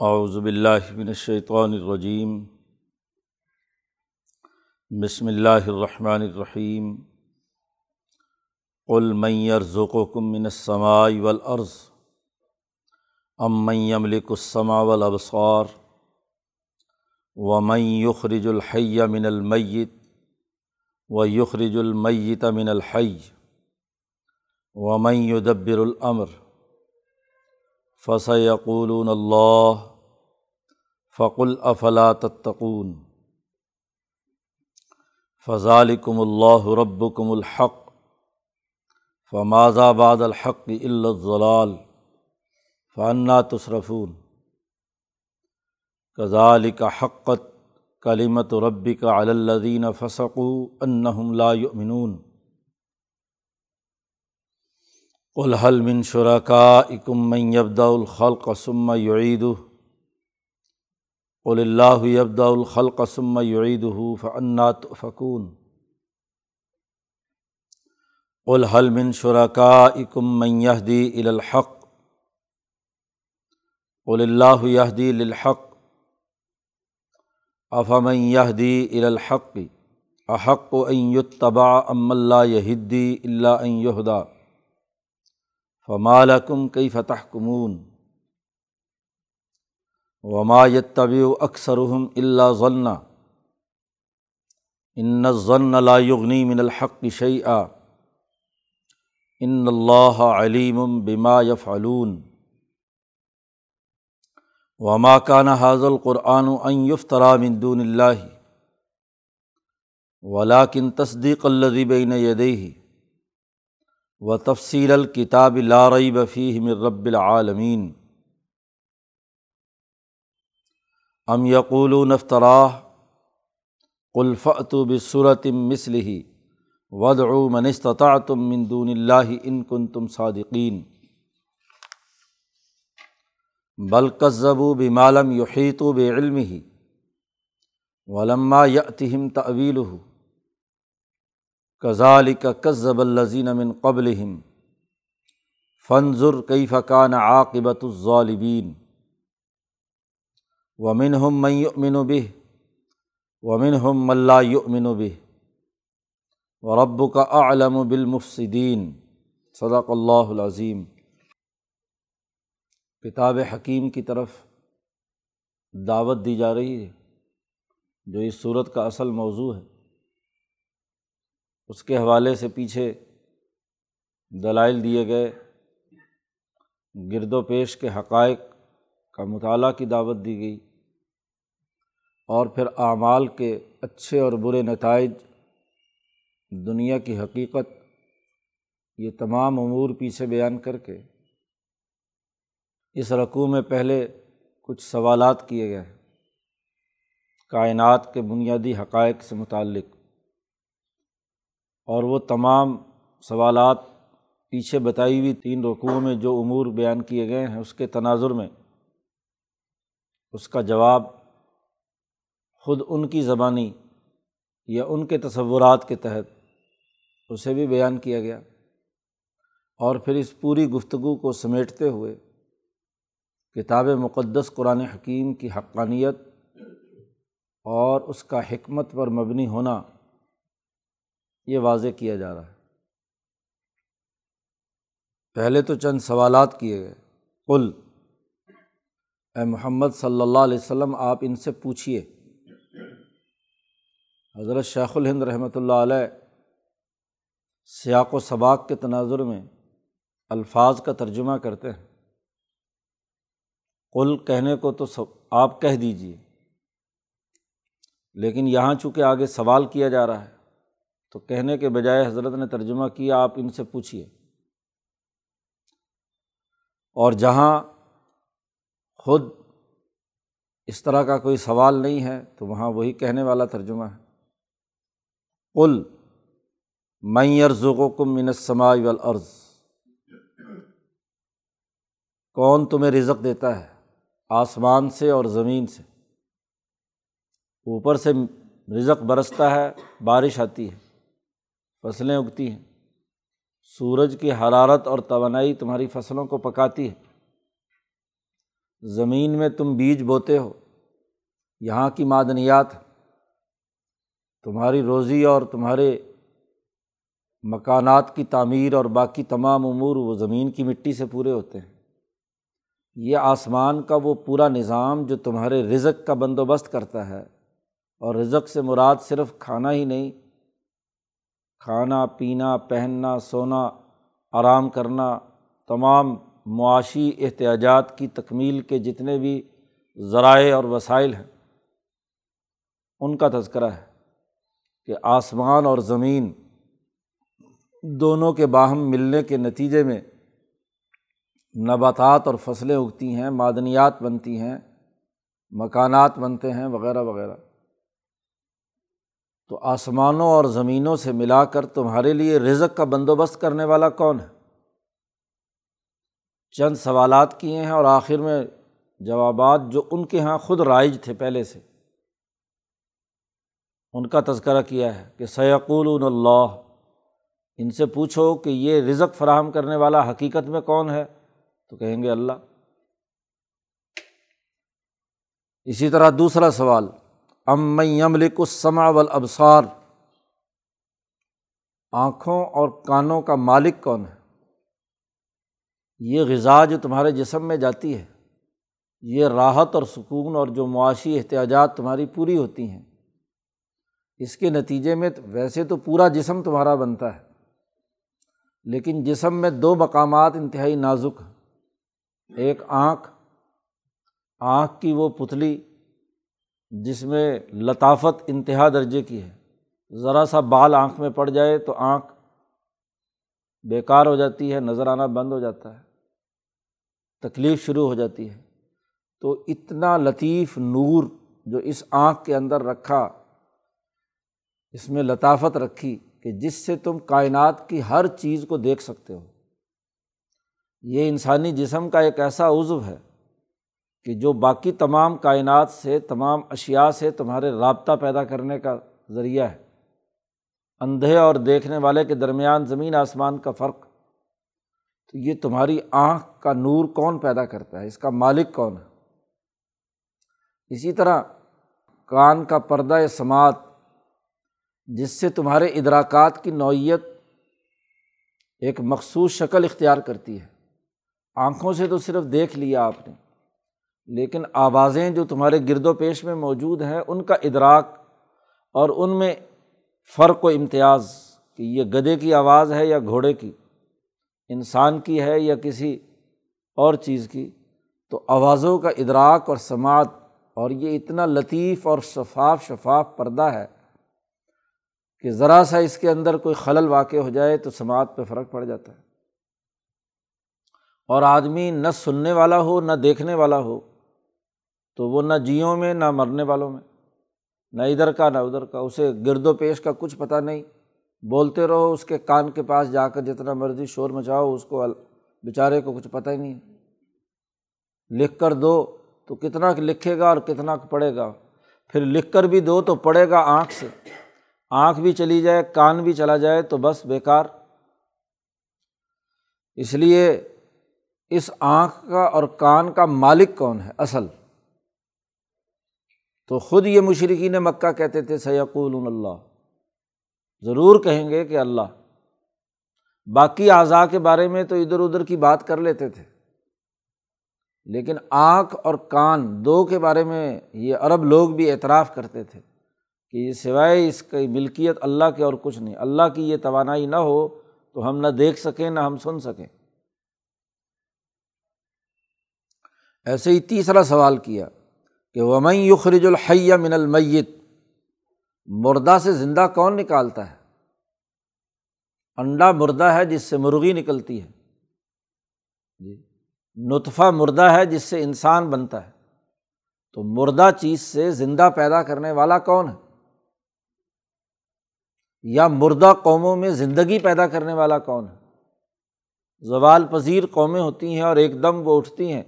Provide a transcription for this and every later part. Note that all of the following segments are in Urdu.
اعوذ باللہ من الشیطان الرجیم۔ بسم اللہ الرحمن الرحیم۔ قل من يرزقكم من السماء والارض ام من يملك السماء والابصار ومن يخرج الحي من الميت ويخرج الميت من الحي ومن يدبر الامر فسيقولون اللہ فقل افلا تتقون فضالکم اللہ ربکم الحق فماذا بعد الحق الا الضلال فانا تصرفون كذلك حقت کلیمت ربک علی الذین فسقوا انہم لا یؤمنون قل هل من شرکائکم من یبدا الخلق ثم یعیدہ قل اللہ یبدا الخلق ثم یعیدہ فانا تؤفکون۔ قل هل من شرکائکم من یہدی الی الحق۔ قل اللہ یہدی للحق۔ افمن یہدی الی الحق۔ احق ان یتبع ام اللہ یہدی اللہ ان یہدا فمالکم کئی فتح کمون وما طبی اکثرحم اللہ ضلع ان ضن لا یغنی من الحق شعیٰ ان اللہ علیم بما یفعلون وما کان حاض القرآن ان یفترا من دون اللہ ولاکن تصدیق الذی بین یدیہ و تفصیل الکتاب لارئی بفی من رب العالمین ام یقول نفتراہ قلفعت بصورت مسلح ودعو من استطعتم من دون اللہ ان کن تم صادقین بلکذب بمالم یحیط بعلم ہی ولما یتہم طویل کزالک کذب الزین من قبل فنظر کئی فقان عاقبۃ الظالبین ومن ہم من بہ ومن ہم ملا یؤمن بہ و رب کا علم بالمفصدین صدق اللہ العظیم کتاب حکیم کی طرف دعوت دی جا رہی ہے، جو اس صورت کا اصل موضوع ہے۔ اس کے حوالے سے پیچھے دلائل دیے گئے۔ گرد و پیش کے حقائق کا مطالعہ کی دعوت دی گئی۔ اور پھر اعمال کے اچھے اور برے نتائج، دنیا کی حقیقت، یہ تمام امور پیچھے بیان کر کے۔ اس رقوع میں پہلے کچھ سوالات کیے گئے ہیں۔ کائنات کے بنیادی حقائق سے متعلق۔ اور وہ تمام سوالات پیچھے بتائی ہوئی تین رقوع میں جو امور بیان کیے گئے ہیں، اس کے تناظر میں۔ اس کا جواب خود ان کی زبانی یا ان کے تصورات کے تحت اسے بھی بیان کیا گیا اور پھر اس پوری گفتگو کو سمیٹتے ہوئے کتاب مقدس قرآن حکیم کی حقانیت اور اس کا حکمت پر مبنی ہونا یہ واضح کیا جا رہا ہے۔ پہلے تو چند سوالات کیے گئے۔ کل اے محمد صلی اللہ علیہ وسلم، آپ ان سے پوچھیے حضرت شیخ الہند رحمۃ اللہ علیہ سیاق و سباق کے تناظر میں الفاظ کا ترجمہ کرتے ہیں۔ کل کہنے کو تو سب آپ کہہ دیجیے لیکن یہاں چونکہ آگے سوال کیا جا رہا ہے، تو کہنے کے بجائے حضرت نے ترجمہ کیا، آپ ان سے پوچھیے اور جہاں خود اس طرح کا کوئی سوال نہیں ہے، تو وہاں وہی کہنے والا ترجمہ ہے۔ کل میں کم منسمائی والارض کون تمہیں رزق دیتا ہے آسمان سے اور زمین سے اوپر سے رزق برستا ہے، بارش آتی ہے، فصلیں اگتی ہیں، سورج کی حرارت اور توانائی تمہاری فصلوں کو پکاتی ہے۔ زمین میں تم بیج بوتے ہو، یہاں کی معدنیات تمہاری روزی اور تمہارے مکانات کی تعمیر اور باقی تمام امور وہ زمین کی مٹی سے پورے ہوتے ہیں۔ یہ آسمان کا وہ پورا نظام جو تمہارے رزق کا بندوبست کرتا ہے، اور رزق سے مراد صرف کھانا ہی نہیں، کھانا، پینا، پہننا، سونا، آرام کرنا، تمام معاشی احتیاجات کی تکمیل کے جتنے بھی ذرائع اور وسائل ہیں، ان کا تذکرہ ہے۔ کہ آسمان اور زمین دونوں کے باہم ملنے کے نتیجے میں نباتات اور فصلیں اگتی ہیں، معدنیات بنتی ہیں، مکانات بنتے ہیں، وغیرہ وغیرہ۔ تو آسمانوں اور زمینوں سے ملا کر تمہارے لیے رزق کا بندوبست کرنے والا کون ہے؟ چند سوالات کیے ہیں اور آخر میں جوابات جو ان کے یہاں خود رائج تھے پہلے سے۔ ان کا تذکرہ کیا ہے کہ سیقول اللہ۔ ان سے پوچھو کہ یہ رزق فراہم کرنے والا حقیقت میں کون ہے؟ تو کہیں گے اللہ۔ اسی طرح دوسرا سوال، ام یملک السما ابسار آنکھوں اور کانوں کا مالک کون ہے؟ یہ غذا جو تمہارے جسم میں جاتی ہے، یہ راحت اور سکون اور جو معاشی احتیاجات تمہاری پوری ہوتی ہیں اس کے نتیجے میں ویسے تو پورا جسم تمہارا بنتا ہے، لیکن جسم میں دو مقامات انتہائی نازک ہیں۔ ایک آنکھ آنکھ کی وہ پتلی جس میں لطافت انتہا درجے کی ہے۔ ذرا سا بال آنکھ میں پڑ جائے تو آنکھ بیکار ہو جاتی ہے نظر آنا بند ہو جاتا ہے، تکلیف شروع ہو جاتی ہے۔ تو اتنا لطیف نور جو اس آنکھ کے اندر رکھا اس میں لطافت رکھی کہ جس سے تم کائنات کی ہر چیز کو دیکھ سکتے ہو۔ یہ انسانی جسم کا ایک ایسا عزو ہے کہ جو باقی تمام کائنات سے، تمام اشیا سے تمہارے رابطہ پیدا کرنے کا ذریعہ ہے۔ اندھے اور دیکھنے والے کے درمیان زمین آسمان کا فرق۔ تو یہ تمہاری آنکھ کا نور کون پیدا کرتا ہے؟ اس کا مالک کون ہے؟ اسی طرح کان کا پردہ سماعت جس سے تمہارے ادراکات کی نوعیت ایک مخصوص شکل اختیار کرتی ہے۔ آنکھوں سے تو صرف دیکھ لیا آپ نے، لیکن آوازیں جو تمہارے گرد و پیش میں موجود ہیں، ان کا ادراک اور ان میں فرق و امتیاز کہ یہ گدے کی آواز ہے یا گھوڑے کی، انسان کی ہے یا کسی اور چیز کی، تو آوازوں کا ادراک اور سماعت، اور یہ اتنا لطیف اور شفاف شفاف پردہ ہے کہ ذرا سا اس کے اندر کوئی خلل واقع ہو جائے تو سماعت پہ فرق پڑ جاتا ہے۔ اور آدمی نہ سننے والا ہو، نہ دیکھنے والا ہو، تو وہ نہ جیوں میں، نہ مرنے والوں میں۔ نہ ادھر کا، نہ ادھر کا۔ اسے گرد و پیش کا کچھ پتہ نہیں۔ بولتے رہو، اس کے کان کے پاس جا کر جتنا مرضی شور مچاؤ، اس کو بیچارے کو کچھ پتہ ہی نہیں لکھ کر دو تو کتنا لکھے گا اور کتنا پڑھے گا۔ پھر لکھ کر بھی دو تو پڑھے گا آنکھ سے۔ آنکھ بھی چلی جائے، کان بھی چلا جائے تو بس بیکار۔ اس لیے اس آنکھ کا اور کان کا مالک کون ہے؟ اصل۔ تو خود یہ مشرقین مکہ کہتے تھے سیقول اللہ۔ ضرور کہیں گے کہ اللہ۔ باقی اعضاء کے بارے میں تو ادھر ادھر کی بات کر لیتے تھے۔ لیکن آنکھ اور کان دو کے بارے میں یہ عرب لوگ بھی اعتراف کرتے تھے۔ کہ یہ سوائے اس کی ملکیت اللہ کے اور کچھ نہیں، اللہ کی یہ توانائی نہ ہو تو ہم نہ دیکھ سکیں، نہ ہم سن سکیں۔ ایسے ہی تیسرا سوال کیا کہ ومن یخرج الحیہ من المیت مردہ سے زندہ کون نکالتا ہے؟ انڈا مردہ ہے جس سے مرغی نکلتی ہے۔ جی نطفہ مردہ ہے جس سے انسان بنتا ہے۔ تو مردہ چیز سے زندہ پیدا کرنے والا کون ہے؟ یا مردہ قوموں میں زندگی پیدا کرنے والا کون ہے؟ زوال پذیر قومیں ہوتی ہیں اور ایک دم وہ اٹھتی ہیں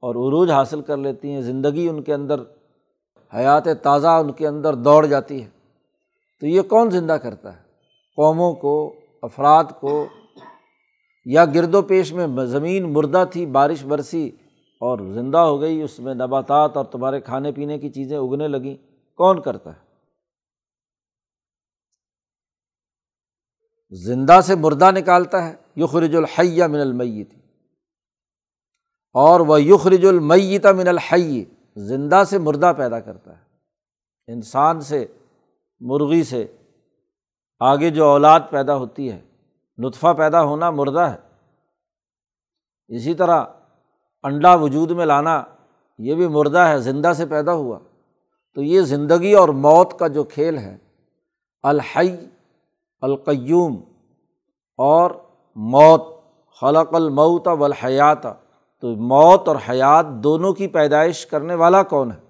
اور عروج حاصل کر لیتی ہیں، زندگی ان کے اندر، حیات تازہ ان کے اندر دوڑ جاتی ہے۔ تو یہ کون زندہ کرتا ہے؟ قوموں کو، افراد کو؟ یا گرد و پیش میں زمین مردہ تھی، بارش برسی اور زندہ ہو گئی، اس میں نباتات اور تمہارے کھانے پینے کی چیزیں اگنے لگیں، کون کرتا ہے؟ زندہ سے مردہ نکالتا ہے، یخرج الحیہ من المیت۔ اور وہ یخرج المیت من الحی، زندہ سے مردہ پیدا کرتا ہے۔ انسان سے، مرغی سے آگے جو اولاد پیدا ہوتی ہے، نطفہ پیدا ہونا مردہ ہے۔ اسی طرح انڈا وجود میں لانا، یہ بھی مردہ ہے، زندہ سے پیدا ہوا۔ تو یہ زندگی اور موت کا جو کھیل ہے، الحی القیوم اور موت، خلق المعت والحیات۔ تو موت اور حیات دونوں کی پیدائش کرنے والا کون ہے؟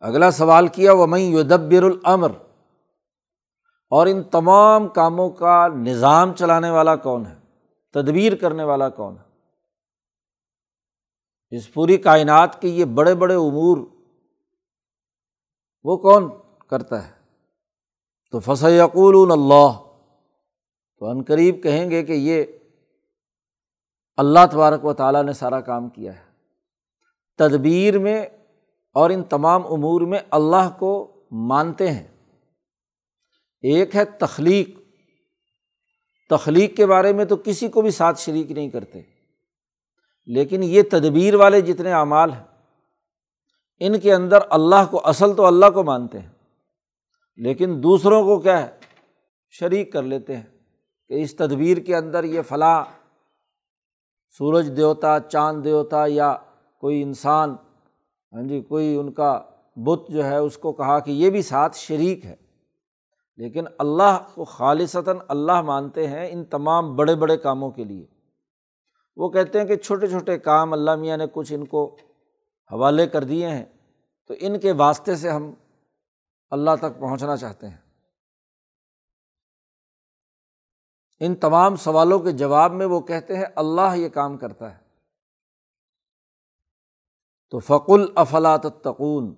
اگلا سوال کیا وہ میں یدبر العمر اور ان تمام کاموں کا نظام چلانے والا کون ہے؟ تدبیر کرنے والا کون ہے؟ اس پوری کائنات کے یہ بڑے بڑے امور، وہ کون؟ کرتا ہے۔ تو فص یقول اللہ تو عنقریب کہیں گے کہ یہ اللہ تبارک و تعالیٰ نے سارا کام کیا ہے۔ تدبیر میں اور ان تمام امور میں اللہ کو مانتے ہیں۔ ایک ہے تخلیق۔ تخلیق کے بارے میں تو کسی کو بھی ساتھ شریک نہیں کرتے۔ لیکن یہ تدبیر والے جتنے اعمال ہیں، ان کے اندر اللہ کو، اصل تو اللہ کو مانتے ہیں۔ لیکن دوسروں کو کیا ہے؟ شریک کر لیتے ہیں کہ اس تدبیر کے اندر یہ فلاں سورج دیوتا، چاند دیوتا یا کوئی انسان ہاں جی کوئی ان کا بت جو ہے، اس کو کہا کہ یہ بھی ساتھ شریک ہے۔ لیکن اللہ کو خالصتاً اللہ مانتے ہیں ان تمام بڑے بڑے کاموں کے لیے۔ وہ کہتے ہیں کہ چھوٹے چھوٹے کام، اللہ میاں نے کچھ ان کو حوالے کر دیے ہیں، تو ان کے واسطے سے ہم اللہ تک پہنچنا چاہتے ہیں۔ ان تمام سوالوں کے جواب میں وہ کہتے ہیں، اللہ یہ کام کرتا ہے۔ تو فقل افلاط تقون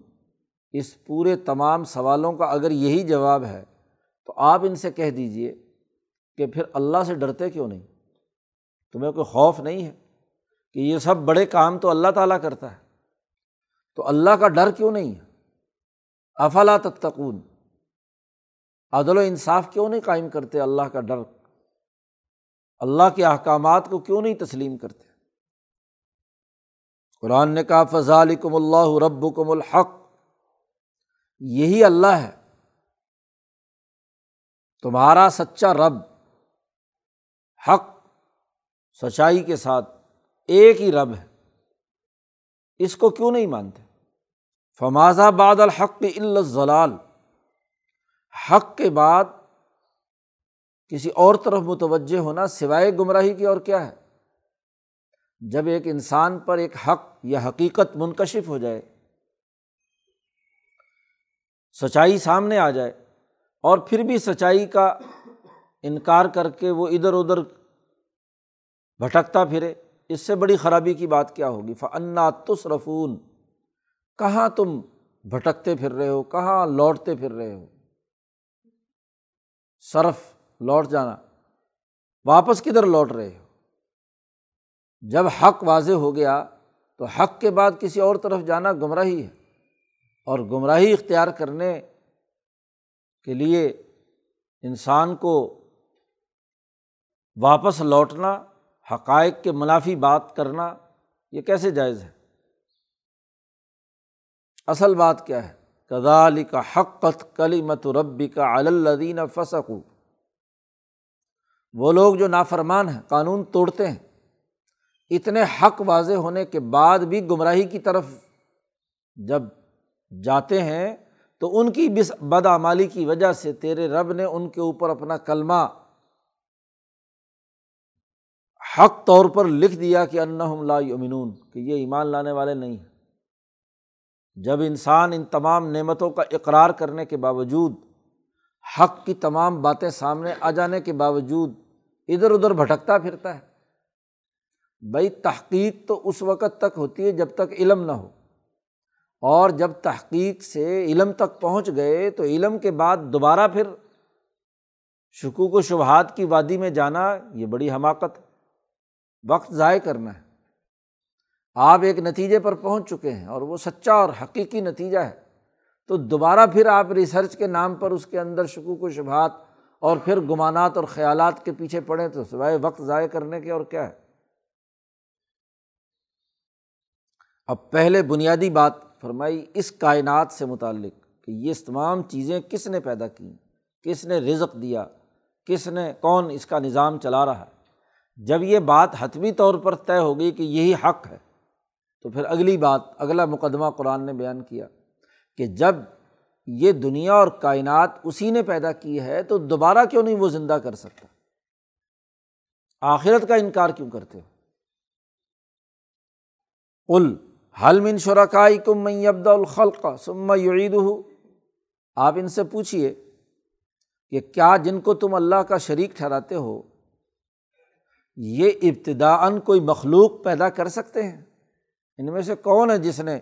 اس پورے تمام سوالوں کا اگر یہی جواب ہے، تو آپ ان سے کہہ دیجیے کہ پھر اللہ سے ڈرتے کیوں نہیں؟ تمہیں کوئی خوف نہیں ہے کہ یہ سب بڑے کام تو اللہ تعالیٰ کرتا ہے۔ تو اللہ کا ڈر کیوں نہیں ہے؟ افلا تتقون؟ عدل و انصاف کیوں نہیں قائم کرتے اللہ کا ڈر؟ اللہ کے احکامات کو کیوں نہیں تسلیم کرتے؟ قرآن نے کہا فضال کم اللہ رب کم الحق۔ یہی اللہ ہے۔ تمہارا سچا رب، حق، سچائی کے ساتھ ایک ہی رب ہے۔ اس کو کیوں نہیں مانتے؟ فمازہ باد الحق الضلال؟ حق کے بعد کسی اور طرف متوجہ ہونا سوائے گمراہی کی اور کیا ہے؟ جب ایک انسان پر ایک حق یا حقیقت منکشف ہو جائے، سچائی سامنے آ جائے اور پھر بھی سچائی کا انکار کر کے وہ ادھر ادھر بھٹکتا پھرے، اس سے بڑی خرابی کی بات کیا ہوگی؟ فنا تصرفون کہاں تم بھٹکتے پھر رہے ہو؟ کہاں لوٹتے پھر رہے ہو؟ صرف لوٹ جانا۔ واپس کدھر لوٹ رہے ہو؟ جب حق واضح ہو گیا تو حق کے بعد کسی اور طرف جانا گمراہی ہے اور گمراہی اختیار کرنے کے لیے انسان کو واپس لوٹنا، حقائق کے منافی بات کرنا، یہ کیسے جائز ہے؟ اصل بات کیا ہے؟ کدا علی کا حقت کلی مت ربی کا علدین فسق وہ لوگ جو نافرمان ہیں، قانون توڑتے ہیں۔ اتنے حق واضح ہونے کے بعد بھی گمراہی کی طرف جب جاتے ہیں، تو ان کی بس بدعمالی کی وجہ سے تیرے رب نے ان کے اوپر اپنا کلمہ حق طور پر لکھ دیا کہ لا یمنون کہ یہ ایمان لانے والے نہیں ہیں۔ جب انسان ان تمام نعمتوں کا اقرار کرنے کے باوجود حق کی تمام باتیں سامنے آ جانے کے باوجود ادھر ادھر بھٹکتا پھرتا ہے، بھائی تحقیق تو اس وقت تک ہوتی ہے جب تک علم نہ ہو۔ اور جب تحقیق سے علم تک پہنچ گئے تو علم کے بعد دوبارہ پھر شکوک و شبہات کی وادی میں جانا یہ بڑی حماقت وقت ضائع کرنا ہے۔ آپ ایک نتیجے پر پہنچ چکے ہیں اور وہ سچا اور حقیقی نتیجہ ہے۔ تو دوبارہ پھر آپ ریسرچ کے نام پر اس کے اندر شکوک و شبہات اور پھر گمانات اور خیالات کے پیچھے پڑیں تو سوائے وقت ضائع کرنے کے اور کیا ہے؟ اب پہلے بنیادی بات فرمائی اس کائنات سے متعلق کہ یہ تمام چیزیں کس نے پیدا کی کس نے رزق دیا، کس نے کون اس کا نظام چلا رہا ہے۔ جب یہ بات حتمی طور پر طے ہوگی کہ یہی حق ہے تو پھر اگلی بات، اگلا مقدمہ قرآن نے بیان کیا کہ جب یہ دنیا اور کائنات اسی نے پیدا کی ہے تو دوبارہ کیوں نہیں وہ زندہ کر سکتا؟ آخرت کا انکار کیوں کرتے ہو؟ ال حل من شرکائی کم میں ابد الخلق سما یعید ہو آپ ان سے پوچھیے کہ کیا جن کو تم اللہ کا شریک ٹھہراتے ہو، یہ ابتدا ان کوئی مخلوق پیدا کر سکتے ہیں؟ ان میں سے کون ہے جس نے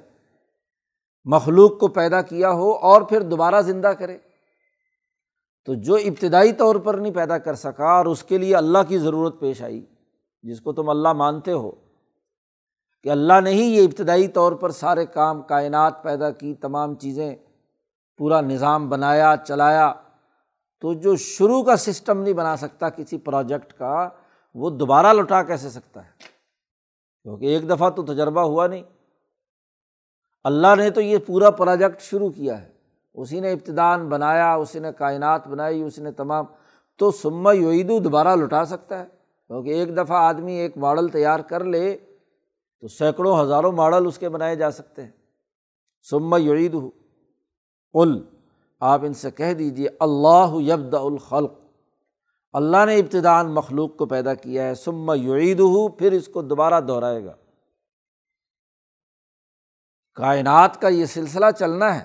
مخلوق کو پیدا کیا ہو اور پھر دوبارہ زندہ کرے؟ تو جو ابتدائی طور پر نہیں پیدا کر سکا اور اس کے لیے اللہ کی ضرورت پیش آئی، جس کو تم اللہ مانتے ہو، کہ اللہ نے ہی یہ ابتدائی طور پر سارے کام، کائنات پیدا کی، تمام چیزیں پورا نظام بنایا، چلایا، تو جو شروع کا سسٹم نہیں بنا سکتا کسی پروجیکٹ کا، وہ دوبارہ لوٹا کیسے سکتا ہے؟ کیونکہ ایک دفعہ تو تجربہ ہوا نہیں۔ اللہ نے تو یہ پورا پروجیکٹ شروع کیا ہے۔ اسی نے ابتدان بنایا، اسی نے کائنات بنائی، اسی نے تمام۔ تو سما یعیدو دوبارہ لٹا سکتا ہے۔ کیونکہ ایک دفعہ آدمی ایک ماڈل تیار کر لے تو سینکڑوں، ہزاروں ماڈل اس کے بنائے جا سکتے ہیں۔ سما یعید ال آپ ان سے کہہ دیجیے اللہ یبد الخلق۔ اللہ نے ابتدان مخلوق کو پیدا کیا ہے سما یعید ہو پھر اس کو دوبارہ دہرائے گا۔ کائنات کا یہ سلسلہ چلنا ہے۔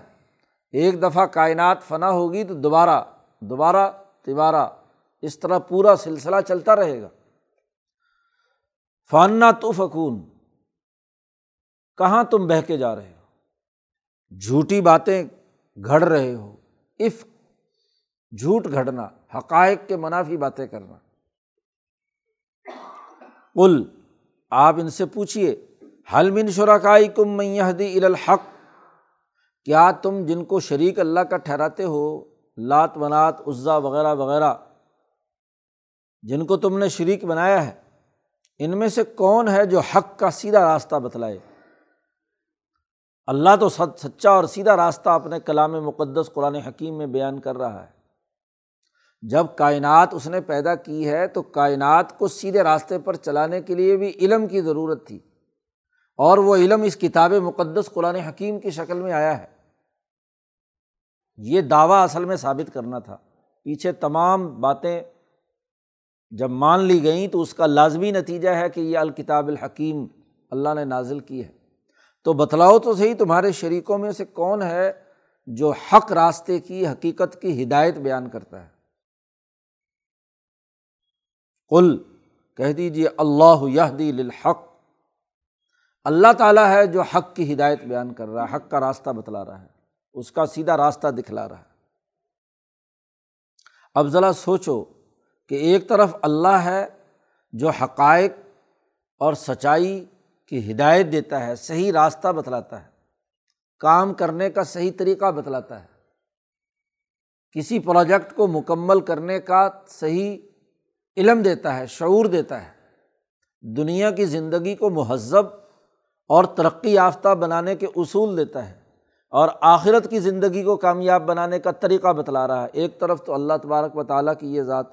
ایک دفعہ کائنات فنا ہوگی تو دوبارہ دوبارہ تبارہ اس طرح پورا سلسلہ چلتا رہے گا۔ فانا تو فکون کہاں تم بہ کے جا رہے ہو؟ جھوٹی باتیں گھڑ رہے ہو۔ اف جھوٹ گھڑنا حقائق کے منافی باتیں کرنا۔ کل آپ ان سے پوچھیے حلمن شرکائی کم میہدی الحق؟ کیا تم جن کو شریک اللہ کا ٹھہراتے ہو، لات منات عزا وغیرہ وغیرہ، جن کو تم نے شریک بنایا ہے، ان میں سے کون ہے جو حق کا سیدھا راستہ بتلائے؟ اللہ تو سچا اور سیدھا راستہ اپنے کلام مقدس، قرآن حکیم میں بیان کر رہا ہے۔ جب کائنات اس نے پیدا کی ہے تو کائنات کو سیدھے راستے پر چلانے کے لیے بھی علم کی ضرورت تھی۔ اور وہ علم اس کتاب مقدس قرآن حکیم کی شکل میں آیا ہے۔ یہ دعویٰ اصل میں ثابت کرنا تھا۔ پیچھے تمام باتیں جب مان لی گئیں تو اس کا لازمی نتیجہ ہے کہ یہ الکتاب الحکیم اللہ نے نازل کی ہے۔ تو بتلاؤ تو صحیح تمہارے شریکوں میں سے کون ہے جو حق راستے کی حقیقت کی ہدایت بیان کرتا ہے؟ کل کہہ دیجیے اللہ یہ دی الحق اللہ تعالیٰ ہے جو حق کی ہدایت بیان کر رہا ہے، حق کا راستہ بتلا رہا ہے، اس کا سیدھا راستہ دکھلا رہا ہے۔ اب ذرا سوچو کہ ایک طرف اللہ ہے جو حقائق اور سچائی کی ہدایت دیتا ہے، صحیح راستہ بتلاتا ہے، کام کرنے کا صحیح طریقہ بتلاتا ہے۔ کسی پروجیکٹ کو مکمل کرنے کا صحیح علم دیتا ہے، شعور دیتا ہے۔ دنیا کی زندگی کو مہذب اور ترقی یافتہ بنانے کے اصول دیتا ہے اور آخرت کی زندگی کو کامیاب بنانے کا طریقہ بتلا رہا ہے۔ ایک طرف تو اللہ تبارک و تعالیٰ کی یہ ذات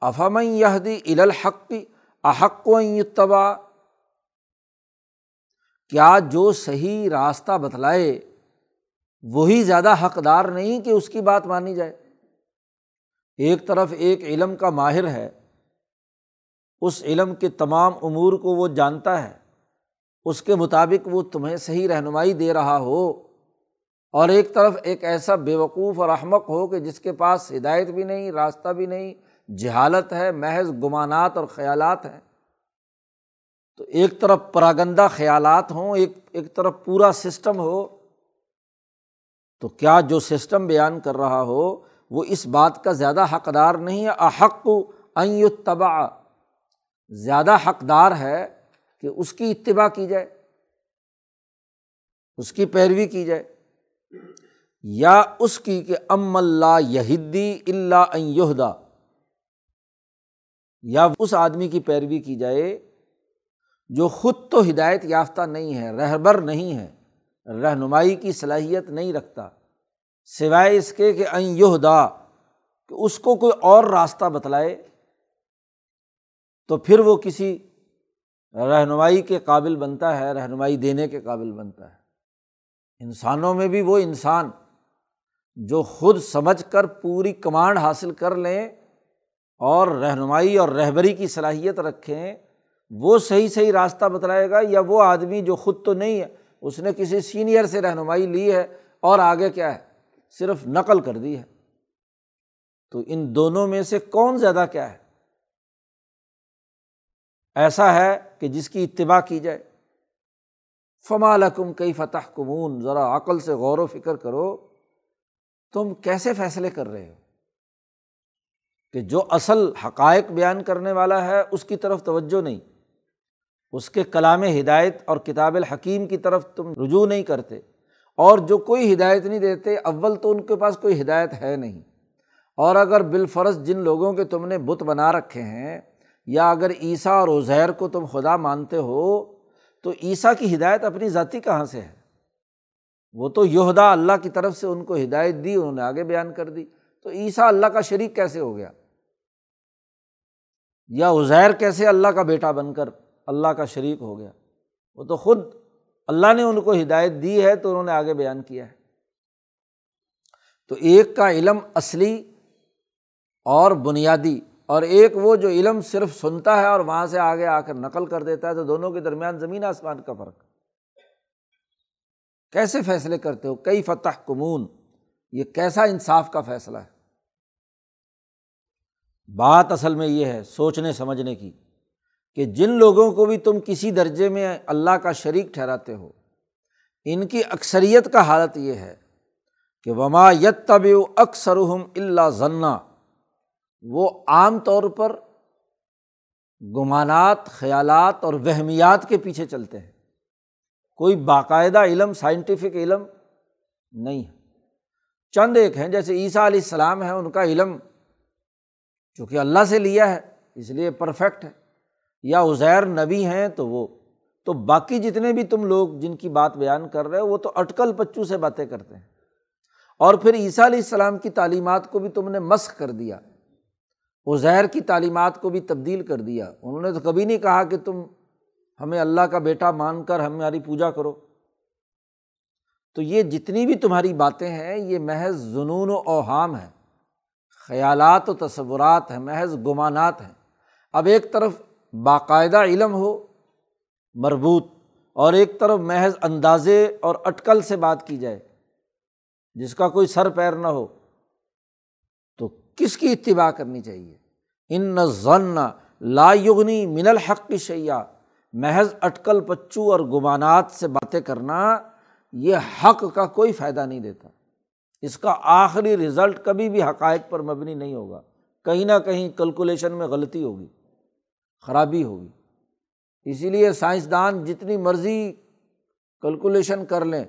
افام یہدی الحق کی احق و اتبا کیا جو صحیح راستہ بتلائے وہی زیادہ حقدار نہیں کہ اس کی بات مانی جائے؟ ایک طرف ایک علم کا ماہر ہے، اس علم کے تمام امور کو وہ جانتا ہے، اس کے مطابق وہ تمہیں صحیح رہنمائی دے رہا ہو۔ اور ایک طرف ایک ایسا بے وقوف اور احمق ہو کہ جس کے پاس ہدایت بھی نہیں، راستہ بھی نہیں، جہالت ہے، محض گمانات اور خیالات ہیں۔ تو ایک طرف پراگندہ خیالات ہوں، ایک ایک طرف پورا سسٹم ہو، تو کیا جو سسٹم بیان کر رہا ہو وہ اس بات کا زیادہ حقدار نہیں ہے، احق تبا زیادہ حقدار ہے کہ اس کی اتباع کی جائے، اس کی پیروی کی جائے۔ یا اس کی کہ ام اللہ یہدی اللہ یہدا۔ یا اس آدمی کی پیروی کی جائے جو خود تو ہدایت یافتہ نہیں ہے، رہبر نہیں ہے، رہنمائی کی صلاحیت نہیں رکھتا۔ سوائے اس کے کہ این یہدا، کہ اس کو کوئی اور راستہ بتلائے، تو پھر وہ کسی رہنمائی کے قابل بنتا ہے، رہنمائی دینے کے قابل بنتا ہے۔ انسانوں میں بھی وہ انسان جو خود سمجھ کر پوری کمانڈ حاصل کر لیں اور رہنمائی اور رہبری کی صلاحیت رکھیں، وہ صحیح صحیح راستہ بتلائے گا یا وہ آدمی جو خود تو نہیں ہے، اس نے کسی سینئر سے رہنمائی لی ہے اور آگے کیا ہے؟ صرف نقل کر دی ہے۔ تو ان دونوں میں سے کون زیادہ کیا ہے؟ ایسا ہے کہ جس کی اتباع کی جائے۔ فما لکم کئی فتح کمون ذرا عقل سے غور و فکر کرو، تم کیسے فیصلے کر رہے ہو؟ کہ جو اصل حقائق بیان کرنے والا ہے، اس کی طرف توجہ نہیں۔ اس کے کلام ہدایت اور کتاب الحکیم کی طرف تم رجوع نہیں کرتے۔ اور جو کوئی ہدایت نہیں دیتے، اول تو ان کے پاس کوئی ہدایت ہے نہیں۔ اور اگر بالفرض جن لوگوں کے تم نے بت بنا رکھے ہیں، یا اگر عیسیٰ اور عزیر کو تم خدا مانتے ہو، تو عیسیٰ کی ہدایت اپنی ذاتی کہاں سے ہے؟ وہ تو یہدا اللہ کی طرف سے ان کو ہدایت دی، انہوں نے آگے بیان کر دی۔ تو عیسیٰ اللہ کا شریک کیسے ہو گیا؟ یا عزیر کیسے اللہ کا بیٹا بن کر اللہ کا شریک ہو گیا؟ وہ تو خود اللہ نے ان کو ہدایت دی ہے تو انہوں نے آگے بیان کیا ہے۔ تو ایک کا علم اصلی اور بنیادی، اور ایک وہ جو علم صرف سنتا ہے اور وہاں سے آگے آ کر نقل کر دیتا ہے، تو دونوں کے درمیان زمین آسمان کا فرق۔ کیسے فیصلے کرتے ہو؟ کئی فتح کمون، یہ کیسا انصاف کا فیصلہ ہے؟ بات اصل میں یہ ہے، سوچنے، سمجھنے کی۔ کہ جن لوگوں کو بھی تم کسی درجے میں اللہ کا شریک ٹھہراتے ہو، ان کی اکثریت کا حالت یہ ہے کہ وما یت طب اکثر اللہ ضنا وہ عام طور پر گمانات، خیالات اور وہمیات کے پیچھے چلتے ہیں۔ کوئی باقاعدہ علم سائنٹیفک علم نہیں ہے۔ چند ایک ہیں، جیسے عیسیٰ علیہ السلام ہیں، ان کا علم چونکہ اللہ سے لیا ہے، اس لیے پرفیکٹ ہے۔ یا ازیر نبی ہیں تو وہ، تو باقی جتنے بھی تم لوگ جن کی بات بیان کر رہے ہو، وہ تو اٹکل پچو سے باتیں کرتے ہیں۔ اور پھر عیسیٰ علیہ السلام کی تعلیمات کو بھی تم نے مسق کر دیا۔ ازیر کی تعلیمات کو بھی تبدیل کر دیا۔ انہوں نے تو کبھی نہیں کہا کہ تم ہمیں اللہ کا بیٹا مان کر ہماری پوجا کرو۔ تو یہ جتنی بھی تمہاری باتیں ہیں، یہ محض جنون و اوہام ہے خیالات و تصورات ہیں، محض گمانات ہیں۔ اب ایک طرف باقاعدہ علم ہو، مربوط، اور ایک طرف محض اندازے اور اٹکل سے بات کی جائے، جس کا کوئی سر پیر نہ ہو، تو کس کی اتباع کرنی چاہیے؟ ان نہ ضن لا یغنی من الحق کی شیا محض اٹکل پچو اور گمانات سے باتیں کرنا یہ حق کا کوئی فائدہ نہیں دیتا۔ اس کا آخری رزلٹ کبھی بھی حقائق پر مبنی نہیں ہوگا، کہیں نہ کہیں کیلکولیشن میں غلطی ہوگی۔ خرابی ہوگی۔ اسی لیے سائنسدان جتنی مرضی کیلکولیشن کر لیں،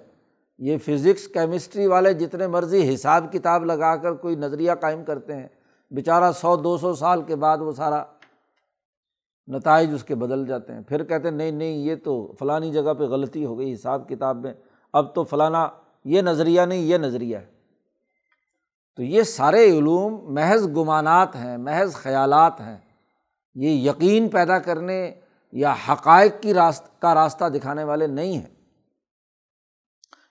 یہ فزکس کیمسٹری والے جتنے مرضی حساب کتاب لگا کر کوئی نظریہ قائم کرتے ہیں، بیچارہ سو، دو سو سال کے بعد وہ سارا نتائج اس کے بدل جاتے ہیں۔ پھر کہتے ہیں، نہیں نہیں، یہ تو فلانی جگہ پہ غلطی ہو گئی حساب کتاب میں، اب تو فلانا یہ نظریہ نہیں، یہ نظریہ ہے۔ تو یہ سارے علوم محض گمانات ہیں، محض خیالات ہیں۔ یہ یقین پیدا کرنے یا حقائق کی راست، کا راستہ دکھانے والے نہیں ہیں۔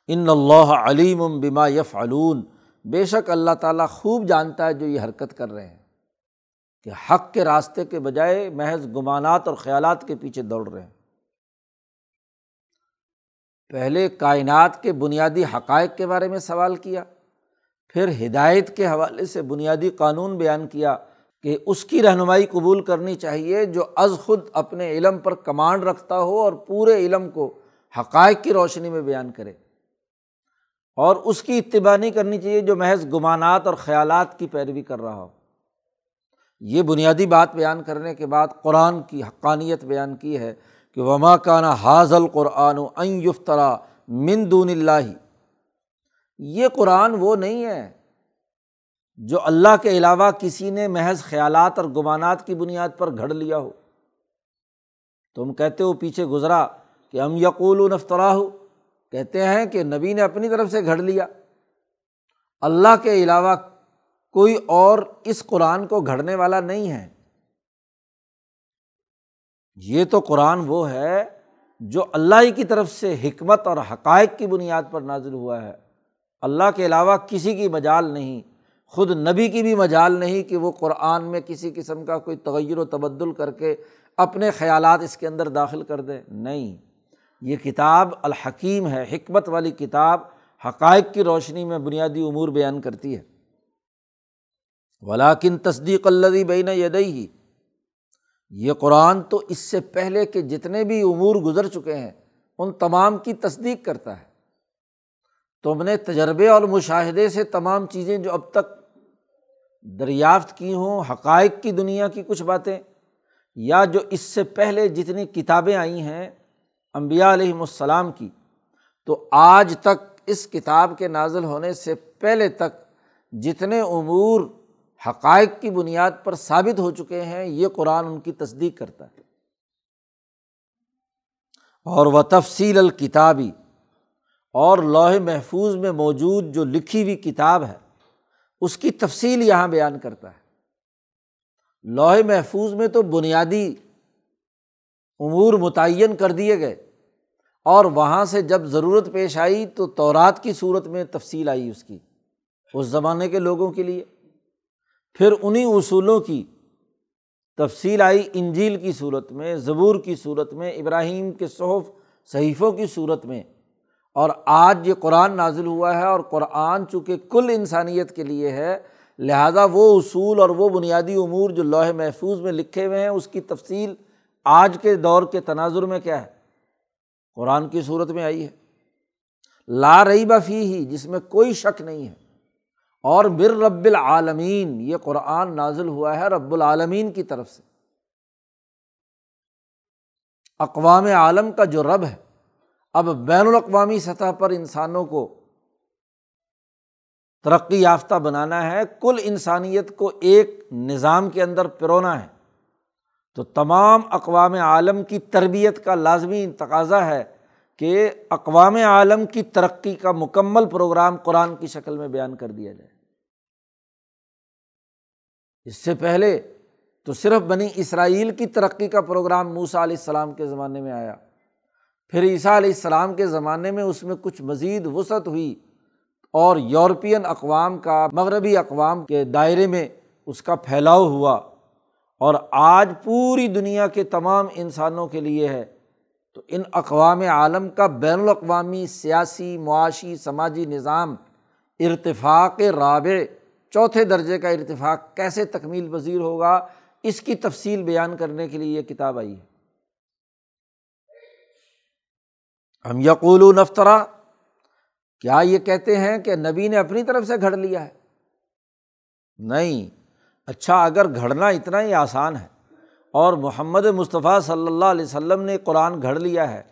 ان اللہ علیم بما یف علون بے شک اللہ تعالیٰ خوب جانتا ہے جو یہ حرکت کر رہے ہیں کہ حق کے راستے کے بجائے محض گمانات اور خیالات کے پیچھے دوڑ رہے ہیں۔ پہلے کائنات کے بنیادی حقائق کے بارے میں سوال کیا، پھر ہدایت کے حوالے سے بنیادی قانون بیان کیا کہ اس کی رہنمائی قبول کرنی چاہیے جو از خود اپنے علم پر کمانڈ رکھتا ہو اور پورے علم کو حقائق کی روشنی میں بیان کرے۔ اور اس کی اتباع نہیں کرنی چاہیے جو محض گمانات اور خیالات کی پیروی کر رہا ہو۔ یہ بنیادی بات بیان کرنے کے بعد قرآن کی حقانیت بیان کی ہے کہ وما کانا حاضل قرآن و یفترا من دون اللہ یہ قرآن وہ نہیں ہے جو اللہ کے علاوہ کسی نے محض خیالات اور گمانات کی بنیاد پر گھڑ لیا ہو۔ تم کہتے ہو پیچھے گزرا کہ ہم یقول نفترا ہو کہتے ہیں کہ نبی نے اپنی طرف سے گھڑ لیا۔ اللہ کے علاوہ کوئی اور اس قرآن کو گھڑنے والا نہیں ہے۔ یہ تو قرآن وہ ہے جو اللہ ہی کی طرف سے حکمت اور حقائق کی بنیاد پر نازل ہوا ہے۔ اللہ کے علاوہ کسی کی مجال نہیں۔ خود نبی کی بھی مجال نہیں کہ وہ قرآن میں کسی قسم کا کوئی تغیر و تبدل کر کے اپنے خیالات اس کے اندر داخل کر دے نہیں، یہ کتاب الحکیم ہے، حکمت والی کتاب حقائق کی روشنی میں بنیادی امور بیان کرتی ہے۔ ولاکن تصدیق اللہ بین یدئی ہی یہ قرآن تو اس سے پہلے کے جتنے بھی امور گزر چکے ہیں، ان تمام کی تصدیق کرتا ہے۔ تم نے تجربے اور مشاہدے سے تمام چیزیں جو اب تک دریافت کی ہوں، حقائق کی دنیا کی کچھ باتیں، یا جو اس سے پہلے جتنی کتابیں آئی ہیں امبیا علیہم السلام کی، تو آج تک اس کتاب کے نازل ہونے سے پہلے تک جتنے امور حقائق کی بنیاد پر ثابت ہو چکے ہیں، یہ قرآن ان کی تصدیق کرتا ہے۔ اور وہ تفصیل الکتابی، اور لوہ محفوظ میں موجود جو لکھی ہوئی کتاب ہے اس کی تفصیل یہاں بیان کرتا ہے۔ لوہے محفوظ میں تو بنیادی امور متعین کر دیے گئے۔ اور وہاں سے جب ضرورت پیش آئی تو تورات کی صورت میں تفصیل آئی اس کی، اس زمانے کے لوگوں کے لیے۔ پھر انہیں اصولوں کی تفصیل آئی انجیل کی صورت میں، زبور کی صورت میں، ابراہیم کے صحف، صحیفوں کی صورت میں۔ اور آج یہ قرآن نازل ہوا ہے اور قرآن چونکہ کل انسانیت کے لیے ہے، لہٰذا وہ اصول اور وہ بنیادی امور جو لوہے محفوظ میں لکھے ہوئے ہیں، اس کی تفصیل آج کے دور کے تناظر میں کیا ہے؟ قرآن کی صورت میں آئی ہے۔ لا رہی بفی ہی جس میں کوئی شک نہیں ہے۔ اور بر رب العالمین، یہ قرآن نازل ہوا ہے رب العالمین کی طرف سے۔ اقوام عالم کا جو رب ہے اب بین الاقوامی سطح پر انسانوں کو ترقی یافتہ بنانا ہے، کل انسانیت کو ایک نظام کے اندر پرونا ہے۔ تو تمام اقوام عالم کی تربیت کا لازمی تقاضا ہے کہ اقوام عالم کی ترقی کا مکمل پروگرام قرآن کی شکل میں بیان کر دیا جائے۔ اس سے پہلے تو صرف بنی اسرائیل کی ترقی کا پروگرام موسا علیہ السلام کے زمانے میں آیا۔ پھر عیسیٰ علیہ السلام کے زمانے میں اس میں کچھ مزید وسعت ہوئی اور یورپین اقوام کا، مغربی اقوام کے دائرے میں اس کا پھیلاؤ ہوا اور آج پوری دنیا کے تمام انسانوں کے لیے ہے۔ تو ان اقوام عالم کا بین الاقوامی سیاسی، معاشی، سماجی نظام ارتفاق رابع، چوتھے درجے کا ارتفاق کیسے تکمیل پذیر ہوگا، اس کی تفصیل بیان کرنے کے لیے یہ کتاب آئی ہے۔ ہم یقول نفترا، کیا یہ کہتے ہیں کہ نبی نے اپنی طرف سے گھڑ لیا ہے؟ نہیں اچھا اگر گھڑنا اتنا ہی آسان ہے اور محمد مصطفیٰ صلی اللہ علیہ وسلم نے قرآن گھڑ لیا ہے،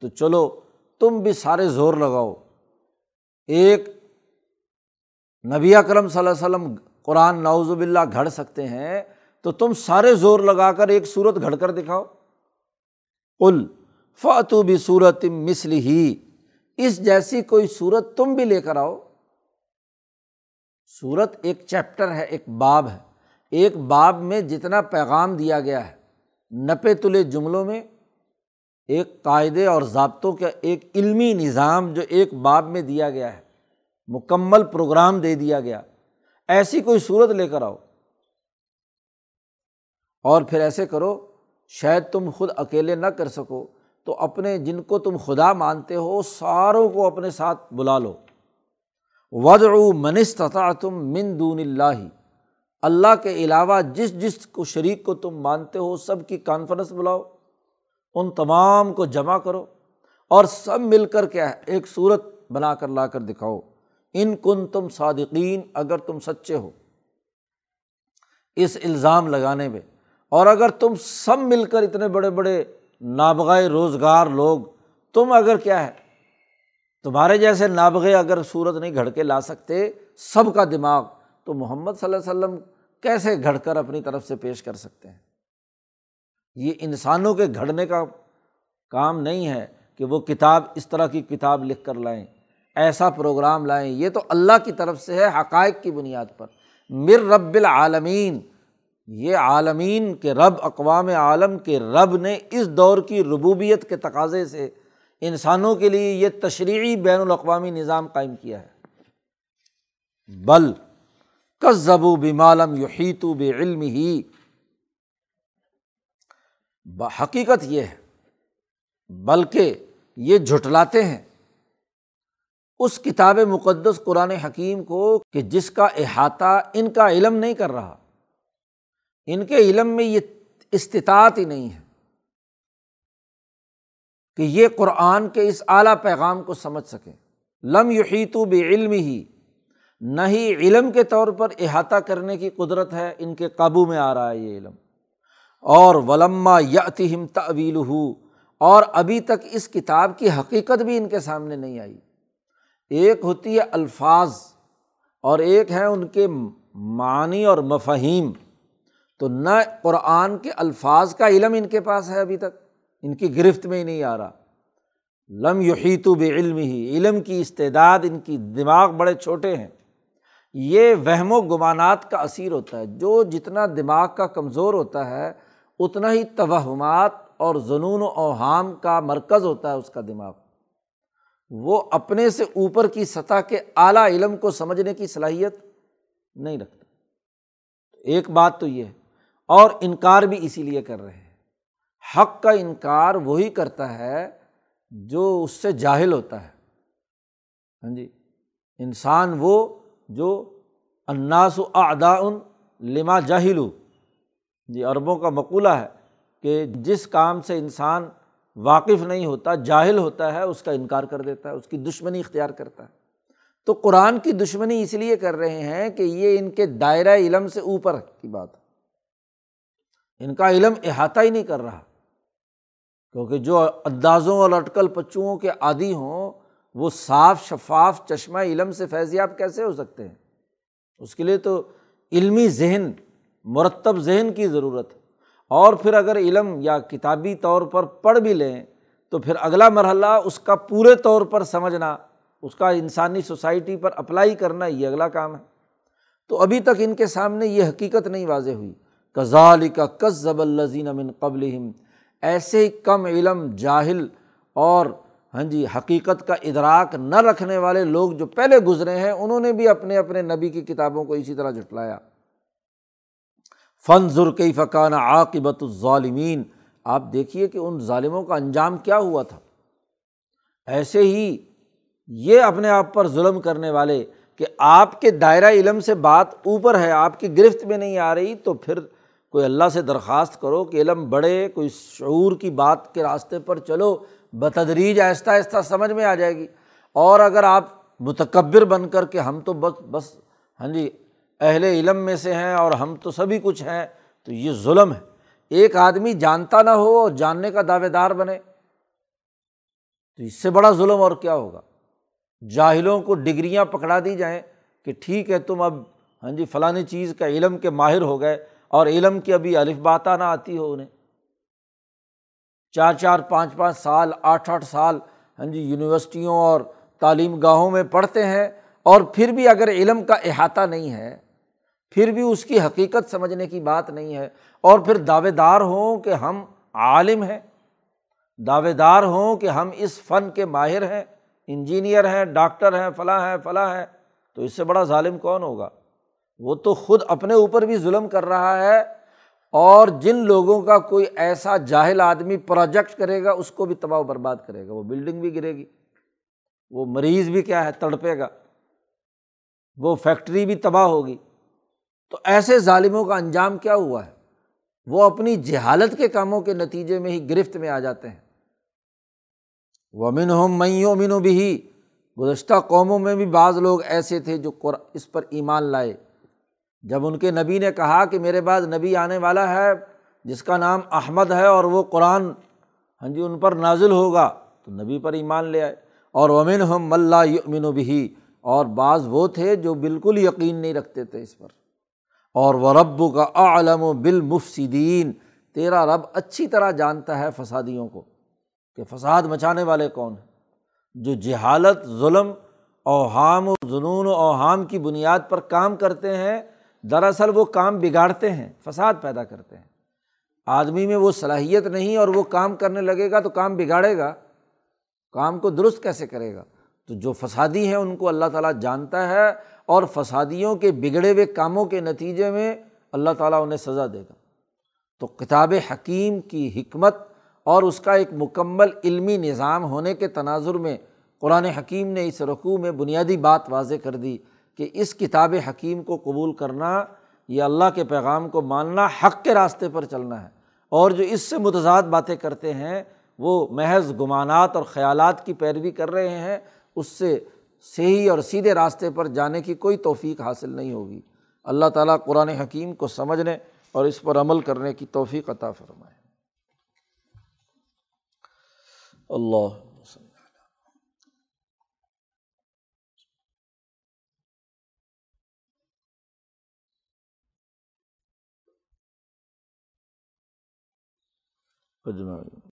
تو چلو، تم بھی سارے زور لگاؤ۔ ایک، نبی اکرم صلی اللہ علیہ وسلم قرآن نوز باللہ گھڑ سکتے ہیں، تو تم سارے زور لگا کر ایک صورت گھڑ کر دکھاؤ۔ کل فتو بھی صورت مسل ہی اس جیسی کوئی صورت تم بھی لے کر آؤ۔ صورت ایک چیپٹر ہے، ایک باب ہے۔ ایک باب میں جتنا پیغام دیا گیا ہے، نپے تلے جملوں میں ایک قاعدے اور ضابطوں کا ایک علمی نظام جو ایک باب میں دیا گیا ہے، مکمل پروگرام دے دیا گیا۔ ایسی کوئی صورت لے کر آؤ۔ اور پھر ایسے کرو، شاید تم خود اکیلے نہ کر سکو۔ تو اپنے جن کو تم خدا مانتے ہو، ساروں کو اپنے ساتھ بلا لو۔ ود منستتا تم من دون اللہ اللہ کے علاوہ جس جس کو شریک کو تم مانتے ہو، سب کی کانفرنس بلاؤ۔ ان تمام کو جمع کرو اور سب مل کر کیا ہے ایک صورت بنا کر لا کر دکھاؤ۔ ان کن تم صادقین، اگر تم سچے ہو۔ اس الزام لگانے میں۔ اور اگر تم سب مل کر اتنے بڑے بڑے نابغائے روزگار لوگ، تم اگر کیا ہے، تمہارے جیسے نابغے اگر صورت نہیں گھڑ کے لا سکتے، سب کا دماغ تو محمد صلی اللہ علیہ وسلم کیسے گھڑ کر اپنی طرف سے پیش کر سکتے ہیں؟ یہ انسانوں کے گھڑنے کا کام نہیں ہے کہ وہ کتاب، اس طرح کی کتاب لکھ کر لائیں، ایسا پروگرام لائیں، یہ تو اللہ کی طرف سے ہے، حقائق کی بنیاد پر۔ مر رب العالمین یہ عالمین کے رب، اقوام عالم کے رب نے اس دور کی ربوبیت کے تقاضے سے انسانوں کے لیے یہ تشریحی بین الاقوامی نظام قائم کیا ہے۔ بل کس زبو بمالم یحیتو بے علم ہی حقیقت یہ ہے، بلکہ یہ جھٹلاتے ہیں۔ اس کتاب مقدس قرآن حکیم کو کہ جس کا احاطہ ان کا علم نہیں کر رہا ان کے علم میں یہ استطاعت ہی نہیں ہے کہ یہ قرآن کے اس اعلیٰ پیغام کو سمجھ سکیں لم یحیتو بے علم ہی نہ ہی علم کے طور پر احاطہ کرنے کی قدرت ہے، ان کے قابو میں آ رہا ہے یہ علم۔ اور ولما یتیم تعویل ہو اور ابھی تک اس کتاب کی حقیقت بھی ان کے سامنے نہیں آئی۔ ایک ہوتی ہے الفاظ، اور ایک ہے ان کے معنی اور مفہیم تو نہ قرآن کے الفاظ کا علم ان کے پاس ہے ابھی تک، ان کی گرفت میں ہی نہیں آ رہا۔ لم یحیط بے علم ہی علم کی استعداد ان کی دماغ بڑے چھوٹے ہیں۔ یہ وہم و گمانات کا اثیر ہوتا ہے۔ جو جتنا دماغ کا کمزور ہوتا ہے، اتنا ہی توہمات اور جنون و اوہام کا مرکز ہوتا ہے اس کا دماغ۔ وہ اپنے سے اوپر کی سطح کے اعلیٰ علم کو سمجھنے کی صلاحیت نہیں رکھتا۔ ایک بات تو یہ ہے اور انکار بھی اسی لیے کر رہے ہیں۔ حق کا انکار وہی کرتا ہے جو اس سے جاہل ہوتا ہے۔ ہاں جی؟ انسان وہ جو اناس و اعداً لما جاہل جی عربوں کا مقولہ ہے کہ جس کام سے انسان واقف نہیں ہوتا، جاہل ہوتا ہے، اس کا انکار کر دیتا ہے، اس کی دشمنی اختیار کرتا ہے۔ تو قرآن کی دشمنی اس لیے کر رہے ہیں کہ یہ ان کے دائرۂ علم سے اوپر کی بات ہے۔ ان کا علم احاطہ ہی نہیں کر رہا۔ کیونکہ جو اندازوں اور اٹکل پچوؤں کے عادی ہوں، وہ صاف شفاف چشمہ علم سے فیضیاب کیسے ہو سکتے ہیں؟ اس کے لیے تو علمی ذہن، مرتب ذہن کی ضرورت ہے۔ اور پھر اگر علم یا کتابی طور پر پڑھ بھی لیں، تو پھر اگلا مرحلہ اس کا پورے طور پر سمجھنا، اس کا انسانی سوسائٹی پر اپلائی کرنا، یہ اگلا کام ہے۔ تو ابھی تک ان کے سامنے یہ حقیقت نہیں واضح ہوئی۔ کزال کا کس زب الزین امن قبل ایسے ہی کم علم، جاہل اور ہاں جی حقیقت کا ادراک نہ رکھنے والے لوگ جو پہلے گزرے ہیں، انہوں نے بھی اپنے اپنے نبی کی کتابوں کو اسی طرح جٹلایا فن ضرقی فقان عاقبت الظالمین۔ آپ دیکھیے کہ ان ظالموں کا انجام کیا ہوا تھا۔ ایسے ہی یہ اپنے آپ پر ظلم کرنے والے کہ آپ کے دائرہ علم سے بات اوپر ہے، آپ کی گرفت میں نہیں آ رہی، تو پھر کوئی اللہ سے درخواست کرو کہ علم بڑھے، کوئی شعور کی بات کے راستے پر چلو، بتدریج آہستہ آہستہ سمجھ میں آ جائے گی۔ اور اگر آپ متکبر بن کر کے ہم تو بس بس ہاں جی اہل علم میں سے ہیں اور ہم تو سبھی کچھ ہیں، تو یہ ظلم ہے۔ ایک آدمی جانتا نہ ہو اور جاننے کا دعوے دار بنے، تو اس سے بڑا ظلم اور کیا ہوگا؟ جاہلوں کو ڈگریاں پکڑا دی جائیں کہ ٹھیک ہے، تم اب ہاں جی فلانی چیز کا علم کے ماہر ہو گئے اور علم کی ابھی الف باتہ نہ آتی ہو انہیں۔ چار چار پانچ پانچ سال، آٹھ آٹھ سال ہاں جی یونیورسٹیوں اور تعلیم گاہوں میں پڑھتے ہیں اور پھر بھی اگر علم کا احاطہ نہیں ہے، پھر بھی اس کی حقیقت سمجھنے کی بات نہیں ہے اور پھر دعوے دار ہوں کہ ہم عالم ہیں، دعوے دار ہوں کہ ہم اس فن کے ماہر ہیں، انجینئر ہیں، ڈاکٹر ہیں، فلاں ہیں فلاں ہیں، تو اس سے بڑا ظالم کون ہوگا؟ وہ تو خود اپنے اوپر بھی ظلم کر رہا ہے اور جن لوگوں کا کوئی ایسا جاہل آدمی پروجیکٹ کرے گا، اس کو بھی تباہ و برباد کرے گا۔ وہ بلڈنگ بھی گرے گی۔ وہ مریض بھی کیا ہے، تڑپے گا۔ وہ فیکٹری بھی تباہ ہوگی۔ تو ایسے ظالموں کا انجام کیا ہوا ہے؟ وہ اپنی جہالت کے کاموں کے نتیجے میں ہی گرفت میں آ جاتے ہیں۔ وہ من ہو میں امین و بھی گزشتہ قوموں میں بھی بعض لوگ ایسے تھے جو اس پر ایمان لائے۔ جب ان کے نبی نے کہا کہ میرے بعد نبی آنے والا ہے، جس کا نام احمد ہے اور وہ قرآن ہاں جی ان پر نازل ہوگا، تو نبی پر ایمان لے آئے۔ اور ومن ہم ملا یمن و بھی اور بعض وہ تھے جو بالکل یقین نہیں رکھتے تھے اس پر۔ اور وہ رب کا عالم و بالمفصدین تیرا رب اچھی طرح جانتا ہے فسادیوں کو، کہ فساد مچانے والے کون ہیں۔ جو جہالت، ظلم اوہام و جنون و اوہام کی بنیاد پر کام کرتے ہیں دراصل وہ کام بگاڑتے ہیں، فساد پیدا کرتے ہیں۔ آدمی میں وہ صلاحیت نہیں اور وہ کام کرنے لگے گا تو کام بگاڑے گا۔ کام کو درست کیسے کرے گا؟ تو جو فسادی ہیں ان کو اللہ تعالیٰ جانتا ہے اور فسادیوں کے بگڑے ہوئے کاموں کے نتیجے میں اللہ تعالیٰ انہیں سزا دے گا۔ تو کتاب حکیم کی حکمت اور اس کا ایک مکمل علمی نظام ہونے کے تناظر میں قرآن حکیم نے اس رقوع میں بنیادی بات واضح کر دی۔ کہ اس کتاب حکیم کو قبول کرنا یا اللہ کے پیغام کو ماننا حق کے راستے پر چلنا ہے۔ اور جو اس سے متضاد باتیں کرتے ہیں، وہ محض گمانات اور خیالات کی پیروی کر رہے ہیں، اس سے صحیح اور سیدھے راستے پر جانے کی کوئی توفیق حاصل نہیں ہوگی۔ اللہ تعالیٰ قرآن حکیم کو سمجھنے اور اس پر عمل کرنے کی توفیق عطا فرمائے۔ اللہ اجمائی